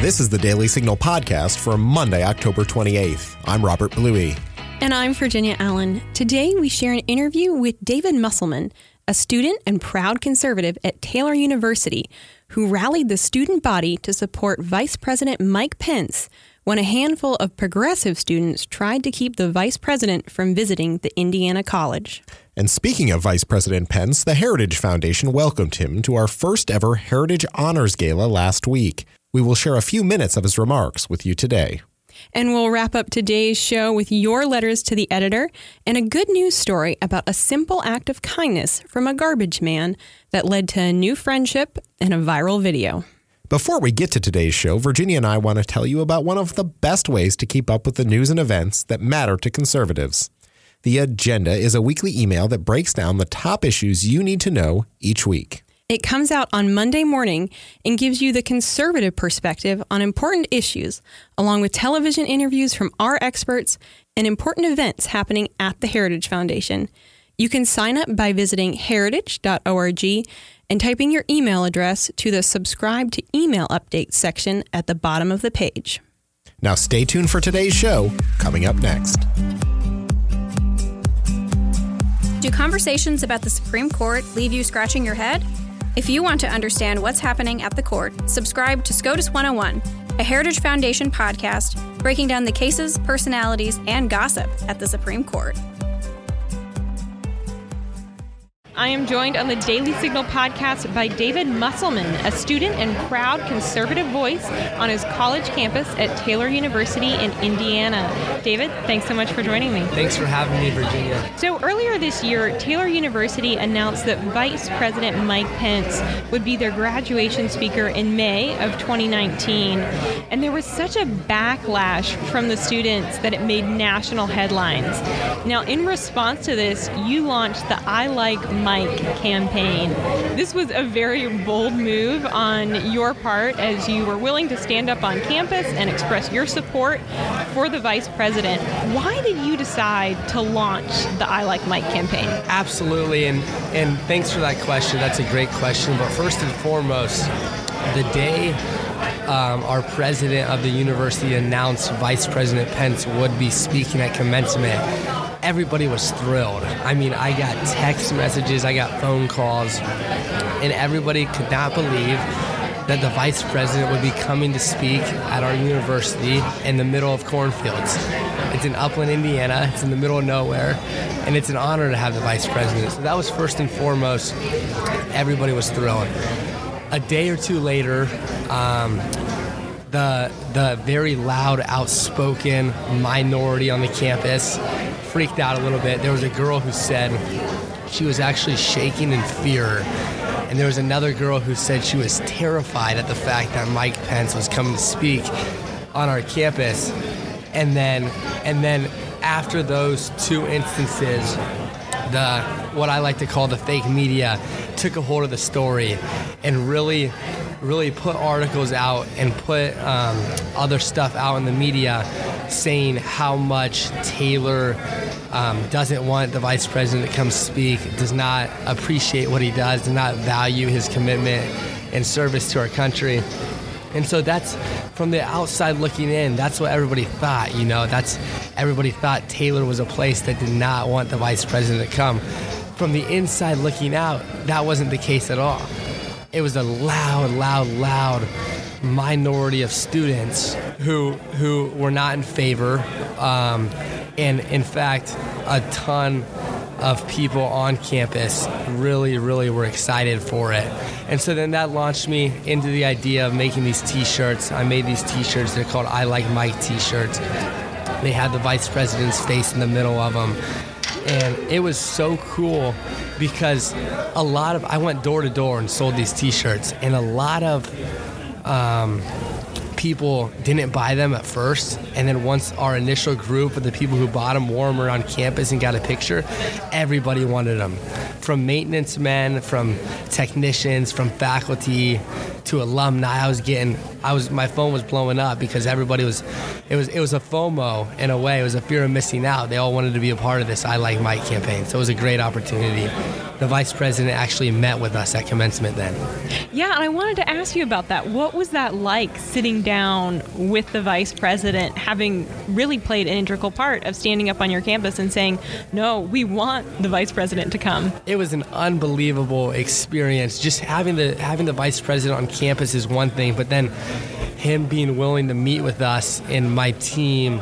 This is the Daily Signal podcast for Monday, October 28th. I'm Robert Bluey. And I'm Virginia Allen. Today we share an interview with David Muselman, a student and proud conservative at Taylor University, who rallied the student body to support Vice President Mike Pence when a handful of progressive students tried to keep the vice president from visiting the Indiana College. And speaking of Vice President Pence, the Heritage Foundation welcomed him to our first ever Heritage Honors Gala last week. We will share a few minutes of his remarks with you today. And we'll wrap up today's show with your letters to the editor and a good news story about a simple act of kindness from a garbage man that led to a new friendship and a viral video. Before we get to today's show, Virginia and I want to tell you about one of the best ways to keep up with the news and events that matter to conservatives. The Agenda is a weekly email that breaks down the top issues you need to know each week. It comes out on Monday morning and gives you the conservative perspective on important issues, along with television interviews from our experts and important events happening at the Heritage Foundation. You can sign up by visiting heritage.org and typing your email address to the subscribe to email updates section at the bottom of the page. Now, stay tuned for today's show, coming up next. Do conversations about the Supreme Court leave you scratching your head? If you want to understand what's happening at the court, subscribe to SCOTUS 101, a Heritage Foundation podcast breaking down the cases, personalities, and gossip at the Supreme Court. I am joined on the Daily Signal podcast by David Muselman, a student and proud conservative voice on his college campus at Taylor University in Indiana. David, thanks so much for joining me. Thanks for having me, Virginia. So, earlier this year, Taylor University announced that Vice President Mike Pence would be their graduation speaker in May of 2019. And there was such a backlash from the students that it made national headlines. Now, in response to this, you launched the I Like Mike Mike campaign. This was a very bold move on your part as you were willing to stand up on campus and express your support for the vice president. Why did you decide to launch the I Like Mike campaign? Absolutely, and, and thanks for that question. That's a great question. But first and foremost, the day um, our president of the university announced Vice President Pence would be speaking at commencement, everybody was thrilled. I mean, I got text messages, I got phone calls, and everybody could not believe that the vice president would be coming to speak at our university in the middle of cornfields. It's in Upland, Indiana. It's in the middle of nowhere, and it's an honor to have the vice president. So that was first and foremost. Everybody was thrilled. A day or two later, um, the the very loud, outspoken minority on the campus freaked out a little bit. There was a girl who said she was actually shaking in fear. And there was another girl who said she was terrified at the fact that Mike Pence was coming to speak on our campus. And then and then after those two instances, the what I like to call the fake media took a hold of the story and really really put articles out and put um, other stuff out in the media saying how much Taylor um, doesn't want the vice president to come speak, does not appreciate what he does, does not value his commitment and service to our country. And so that's from the outside looking in, that's what everybody thought, you know, that's everybody thought Taylor was a place that did not want the vice president to come. From the inside looking out, that wasn't the case at all it was a loud, loud, loud minority of students who who were not in favor, um, and in fact, a ton of people on campus really, really were excited for it. And so then that launched me into the idea of making these T-shirts. I made these T-shirts. They're called "I Like Mike" T-shirts. They had the vice president's face in the middle of them and it was so cool because a lot of I went door to door and sold these T-shirts, and a lot of um, people didn't buy them at first, and then once our initial group of the people who bought them wore them around campus and got a picture, everybody wanted them from maintenance men, from technicians, from faculty to alumni. I was getting, I was, my phone was blowing up because everybody was, it was, it was a FOMO in a way. It was a fear of missing out. They all wanted to be a part of this I Like Mike campaign. So it was a great opportunity. The vice president actually met with us at commencement then. Yeah, and I wanted to ask you about that. What was that like sitting down with the vice president, having really played an integral part of standing up on your campus and saying, no, we want the vice president to come? It was an unbelievable experience. Just having the having the vice president on campus is one thing, but then him being willing to meet with us and my team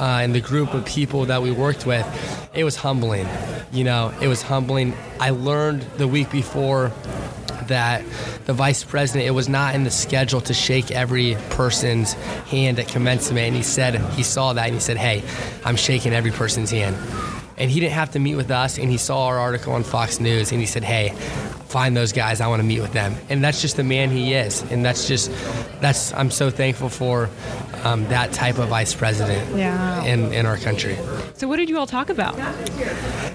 uh, and the group of people that we worked with, it was humbling. You know, it was humbling. I learned the week before that the vice president, it was not in the schedule to shake every person's hand at commencement. And he said, he saw that and he said, hey, I'm shaking every person's hand. And he didn't have to meet with us. And he saw our article on Fox News and he said, hey, find those guys. I want to meet with them. And that's just the man he is. And that's just, that's, I'm so thankful for um, that type of vice president Yeah. in, in our country. So, what did you all talk about?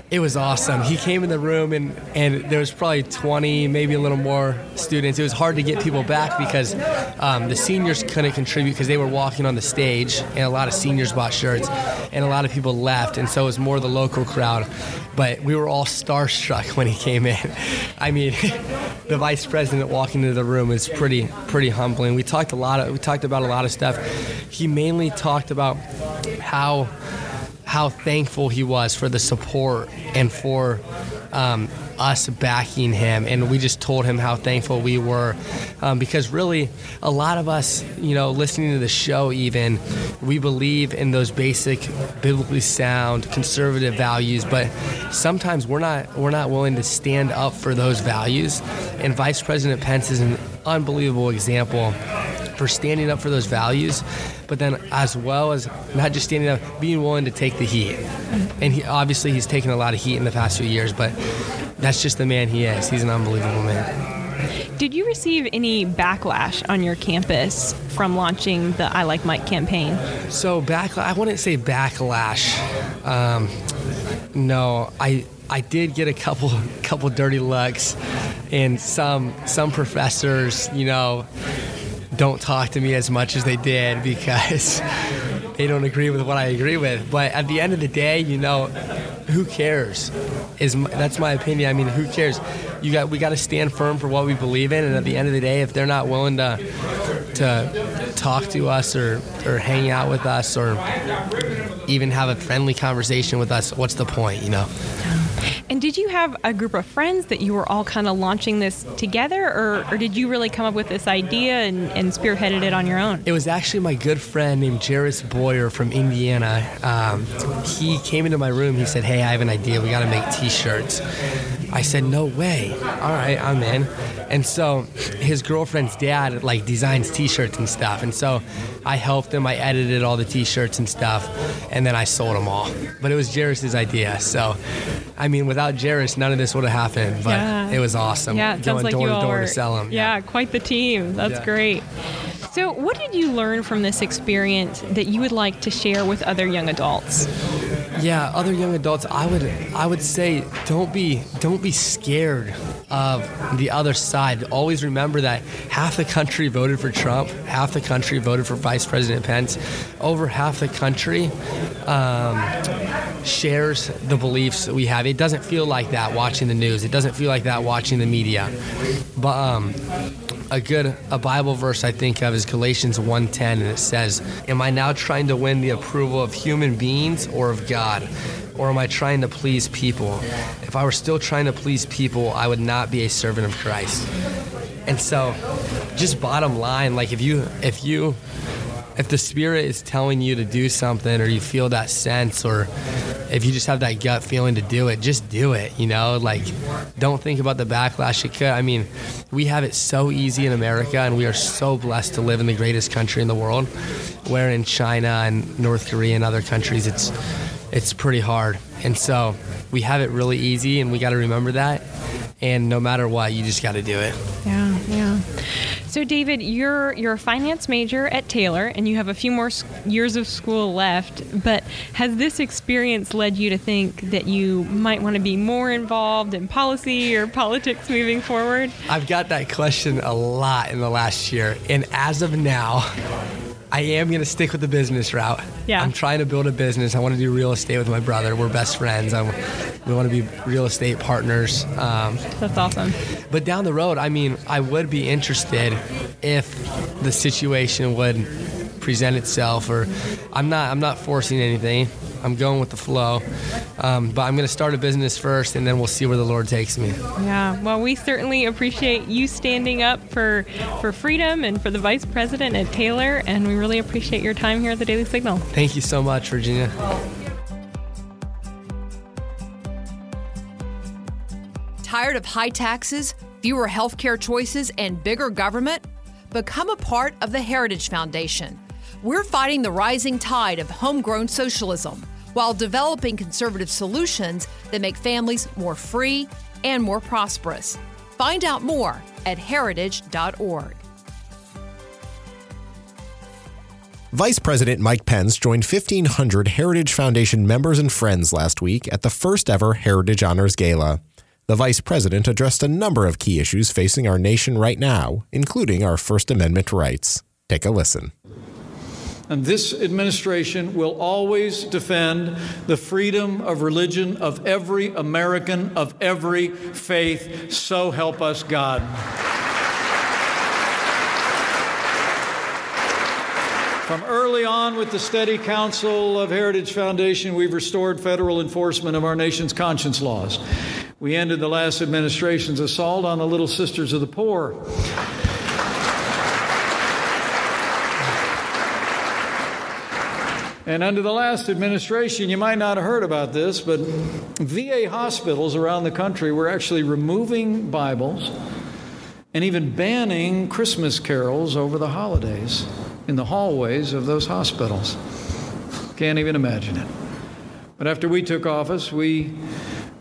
It was awesome. He came in the room and, and there was probably 20, maybe a little more students. It was hard to get people back because um, the seniors couldn't contribute because they were walking on the stage and a lot of seniors bought shirts and a lot of people left. And so it was more the local crowd. But we were all starstruck when he came in. I mean, the vice president walking into the room is pretty pretty humbling. We talked a lot of, we talked about a lot of stuff. He mainly talked about how how thankful he was for the support and for um, us backing him. And we just told him how thankful we were um, because really, a lot of us, you know, listening to the show, even, we believe in those basic, biblically sound, conservative values, but sometimes we're not we're not willing to stand up for those values. And Vice President Pence is an unbelievable example for standing up for those values, but then as well as not just standing up, being willing to take the heat. And he obviously he's taken a lot of heat in the past few years, but that's just the man he is. He's an unbelievable man. Did you receive any backlash on your campus from launching the I Like Mike campaign? So back, I wouldn't say backlash. Um, no, I I did get a couple couple dirty looks, and some some professors, you know, don't talk to me as much as they did because they don't agree with what I agree with. But at the end of the day, you know, who cares? Is my, that's my opinion. I mean, who cares? You got we got to stand firm for what we believe in, and at the end of the day, if they're not willing to to talk to us or or hang out with us or even have a friendly conversation with us, what's the point? You know. And did you have a group of friends that you were all kind of launching this together, or, or did you really come up with this idea and, and spearheaded it on your own? It was actually my good friend named Jairus Boyer from Indiana. Um, he came into my room. He said, "Hey, I have an idea. We got to make T-shirts." I said, "No way! All right, I'm in." And so his girlfriend's dad like designs T-shirts and stuff, and so I helped him. I edited all the T-shirts and stuff, and then I sold them all. But it was Jairus's idea, so I mean, without Jairus, none of this would have happened. But Yeah. it was awesome. Yeah, it going sounds like door you to door were. to sell them. Yeah, quite the team. That's Yeah. great. So, what did you learn from this experience that you would like to share with other young adults? Yeah, other young adults, I would I would say don't be don't be scared of the other side. Always remember that half the country voted for Trump, half the country voted for Vice President Pence, over half the country um, shares the beliefs that we have. It doesn't feel like that watching the news. It doesn't feel like that watching the media. But um, a good a Bible verse I think of is Galatians 1:10 and it says, "Am I now trying to win the approval of human beings or of God? Or am I trying to please people? If I were still trying to please people, I would not be a servant of Christ." And so, just bottom line, like if you if you if the spirit is telling you to do something or you feel that sense or if you just have that gut feeling to do it just do it you know like don't think about the backlash it could i mean we have it so easy in america and we are so blessed to live in the greatest country in the world where in china and north korea and other countries it's it's pretty hard and so we have it really easy and we got to remember that and no matter what you just got to do it Yeah, yeah. So, David, you're you're a finance major at Taylor, and you have a few more years of school left. But has this experience led you to think that you might want to be more involved in policy or politics moving forward? I've got that question a lot in the last year, and as of now, I am going to stick with the business route. Yeah. I'm trying to build a business. I want to do real estate with my brother. We're best friends. I'm, we want to be real estate partners. Um, That's awesome. but down the road, I mean, I would be interested if the situation would present itself, or I'm not. I'm not forcing anything. I'm going with the flow. Um, but I'm going to start a business first, and then we'll see where the Lord takes me. Yeah. Well, we certainly appreciate you standing up for for freedom and for the vice president at Taylor, and we really appreciate your time here at the Daily Signal. Thank you so much, Virginia. Tired of high taxes, fewer healthcare choices, and bigger government? Become a part of the Heritage Foundation. We're fighting the rising tide of homegrown socialism while developing conservative solutions that make families more free and more prosperous. Find out more at heritage.org. Vice President Mike Pence joined 1,500 Heritage Foundation members and friends last week at the first ever Heritage Honors Gala. The Vice President addressed a number of key issues facing our nation right now, including our First Amendment rights. Take a listen. And this administration will always defend the freedom of religion of every American of every faith. So help us God. From early on with the steady counsel of Heritage Foundation, we've restored federal enforcement of our nation's conscience laws. We ended the last administration's assault on the Little Sisters of the Poor. And under the last administration, you might not have heard about this, but VA hospitals around the country were actually removing Bibles and even banning Christmas carols over the holidays in the hallways of those hospitals. Can't even imagine it. But after we took office, we,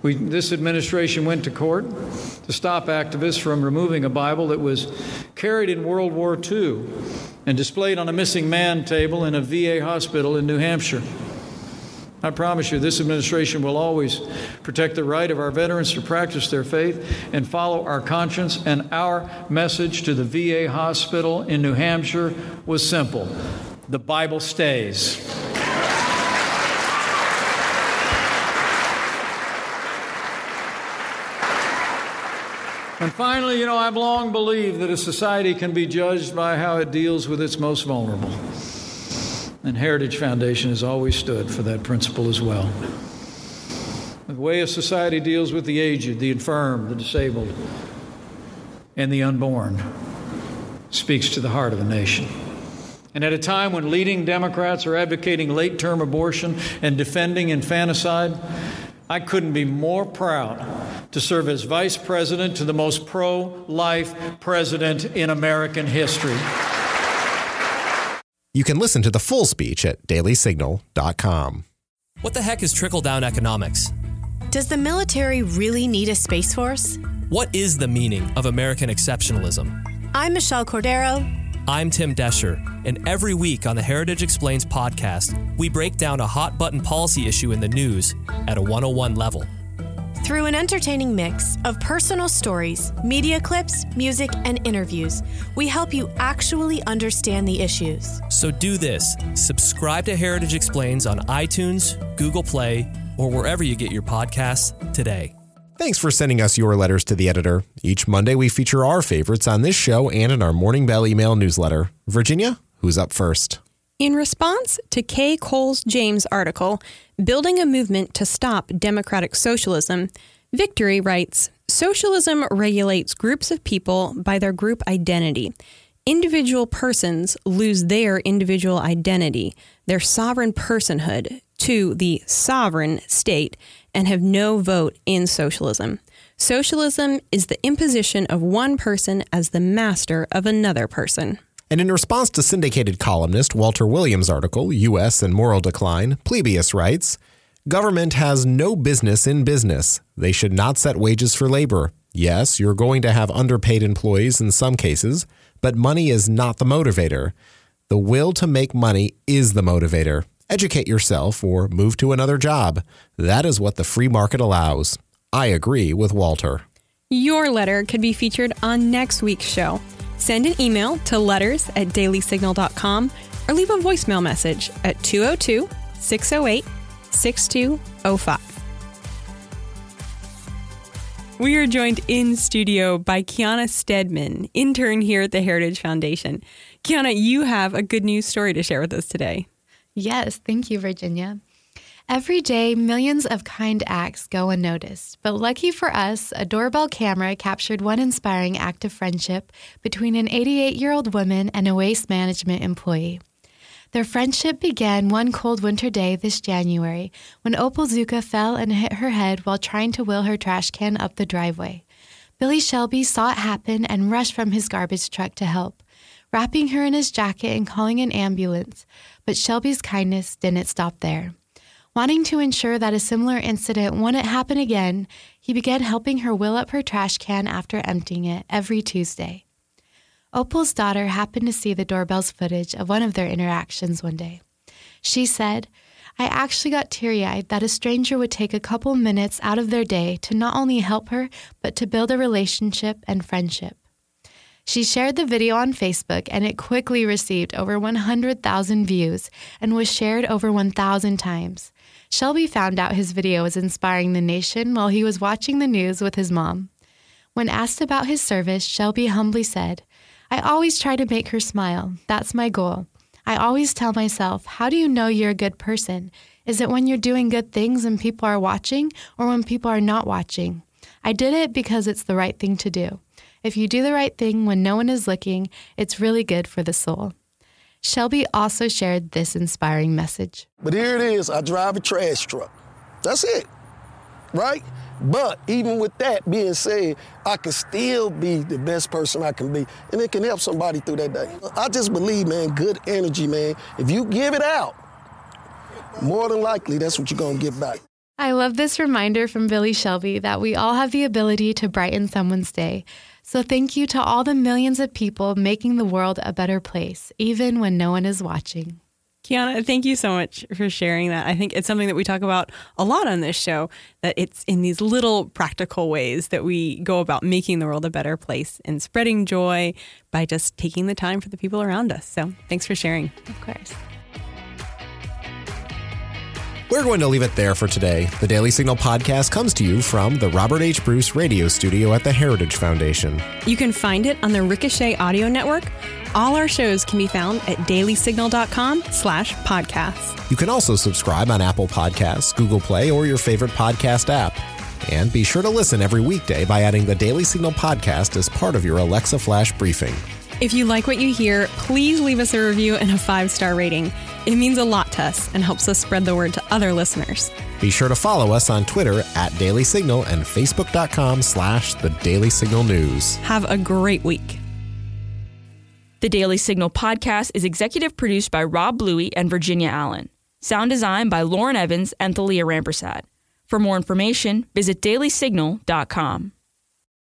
we, this administration went to court to stop activists from removing a Bible that was carried in World War II and displayed on a missing man table in a VA hospital in New Hampshire. I promise you, this administration will always protect the right of our veterans to practice their faith and follow our conscience. And our message to the VA hospital in New Hampshire was simple the Bible stays. And finally, you know, I've long believed that a society can be judged by how it deals with its most vulnerable. And Heritage Foundation has always stood for that principle as well. The way a society deals with the aged, the infirm, the disabled, and the unborn speaks to the heart of a nation. And at a time when leading Democrats are advocating late term abortion and defending infanticide, I couldn't be more proud to serve as vice president to the most pro life president in American history. You can listen to the full speech at dailysignal.com. What the heck is trickle down economics? Does the military really need a space force? What is the meaning of American exceptionalism? I'm Michelle Cordero. I'm Tim Doescher, and every week on the Heritage Explains podcast, we break down a hot button policy issue in the news at a 101 level. Through an entertaining mix of personal stories, media clips, music, and interviews, we help you actually understand the issues. So do this subscribe to Heritage Explains on iTunes, Google Play, or wherever you get your podcasts today. Thanks for sending us your letters to the editor. Each Monday, we feature our favorites on this show and in our Morning Bell email newsletter. Virginia, who's up first? In response to Kay Coles James' article, Building a Movement to Stop Democratic Socialism, Victory writes Socialism regulates groups of people by their group identity. Individual persons lose their individual identity, their sovereign personhood, to the sovereign state and have no vote in socialism. Socialism is the imposition of one person as the master of another person. And in response to syndicated columnist Walter Williams' article, U.S. and Moral Decline, Plebius writes Government has no business in business. They should not set wages for labor. Yes, you're going to have underpaid employees in some cases, But money is not the motivator. The will to make money is the motivator. Educate yourself or move to another job. That is what the free market allows. I agree with Walter. Your letter could be featured on next week's show. Send an email to letters at dailysignal.com or leave a voicemail message at 202 608 6205. We are joined in studio by Kiana Stedman, intern here at the Heritage Foundation. Kiana, you have a good news story to share with us today. Yes, thank you, Virginia. Every day, millions of kind acts go unnoticed, but lucky for us, a doorbell camera captured one inspiring act of friendship between an 88 year old woman and a waste management employee. Their friendship began one cold winter day this January when Opal Zuka fell and hit her head while trying to wheel her trash can up the driveway. Billy Shelby saw it happen and rushed from his garbage truck to help, wrapping her in his jacket and calling an ambulance. But Shelby's kindness didn't stop there. Wanting to ensure that a similar incident wouldn't happen again, he began helping her wheel up her trash can after emptying it every Tuesday. Opal's daughter happened to see the doorbell's footage of one of their interactions one day. She said, I actually got teary eyed that a stranger would take a couple minutes out of their day to not only help her, but to build a relationship and friendship. She shared the video on Facebook and it quickly received over 100,000 views and was shared over 1,000 times. Shelby found out his video was inspiring the nation while he was watching the news with his mom. When asked about his service, Shelby humbly said, I always try to make her smile. That's my goal. I always tell myself, how do you know you're a good person? Is it when you're doing good things and people are watching, or when people are not watching? I did it because it's the right thing to do. If you do the right thing when no one is looking, it's really good for the soul. Shelby also shared this inspiring message. But here it is I drive a trash truck. That's it, right? But even with that being said, I can still be the best person I can be, and it can help somebody through that day. I just believe, man, good energy, man. If you give it out, more than likely that's what you're gonna get back. I love this reminder from Billy Shelby that we all have the ability to brighten someone's day. So thank you to all the millions of people making the world a better place, even when no one is watching. Kiana, thank you so much for sharing that. I think it's something that we talk about a lot on this show that it's in these little practical ways that we go about making the world a better place and spreading joy by just taking the time for the people around us. So thanks for sharing. Of course. We're going to leave it there for today. The Daily Signal podcast comes to you from the Robert H. Bruce radio studio at the Heritage Foundation. You can find it on the Ricochet Audio Network. All our shows can be found at dailysignal.com slash podcasts. You can also subscribe on Apple Podcasts, Google Play, or your favorite podcast app. And be sure to listen every weekday by adding the Daily Signal podcast as part of your Alexa Flash briefing. If you like what you hear, please leave us a review and a five star rating. It means a lot to us and helps us spread the word to other listeners. Be sure to follow us on Twitter at Daily Signal and Facebook.com slash The Daily Signal News. Have a great week. The Daily Signal podcast is executive produced by Rob Bluey and Virginia Allen. Sound design by Lauren Evans and Thalia Rampersad. For more information, visit dailysignal.com.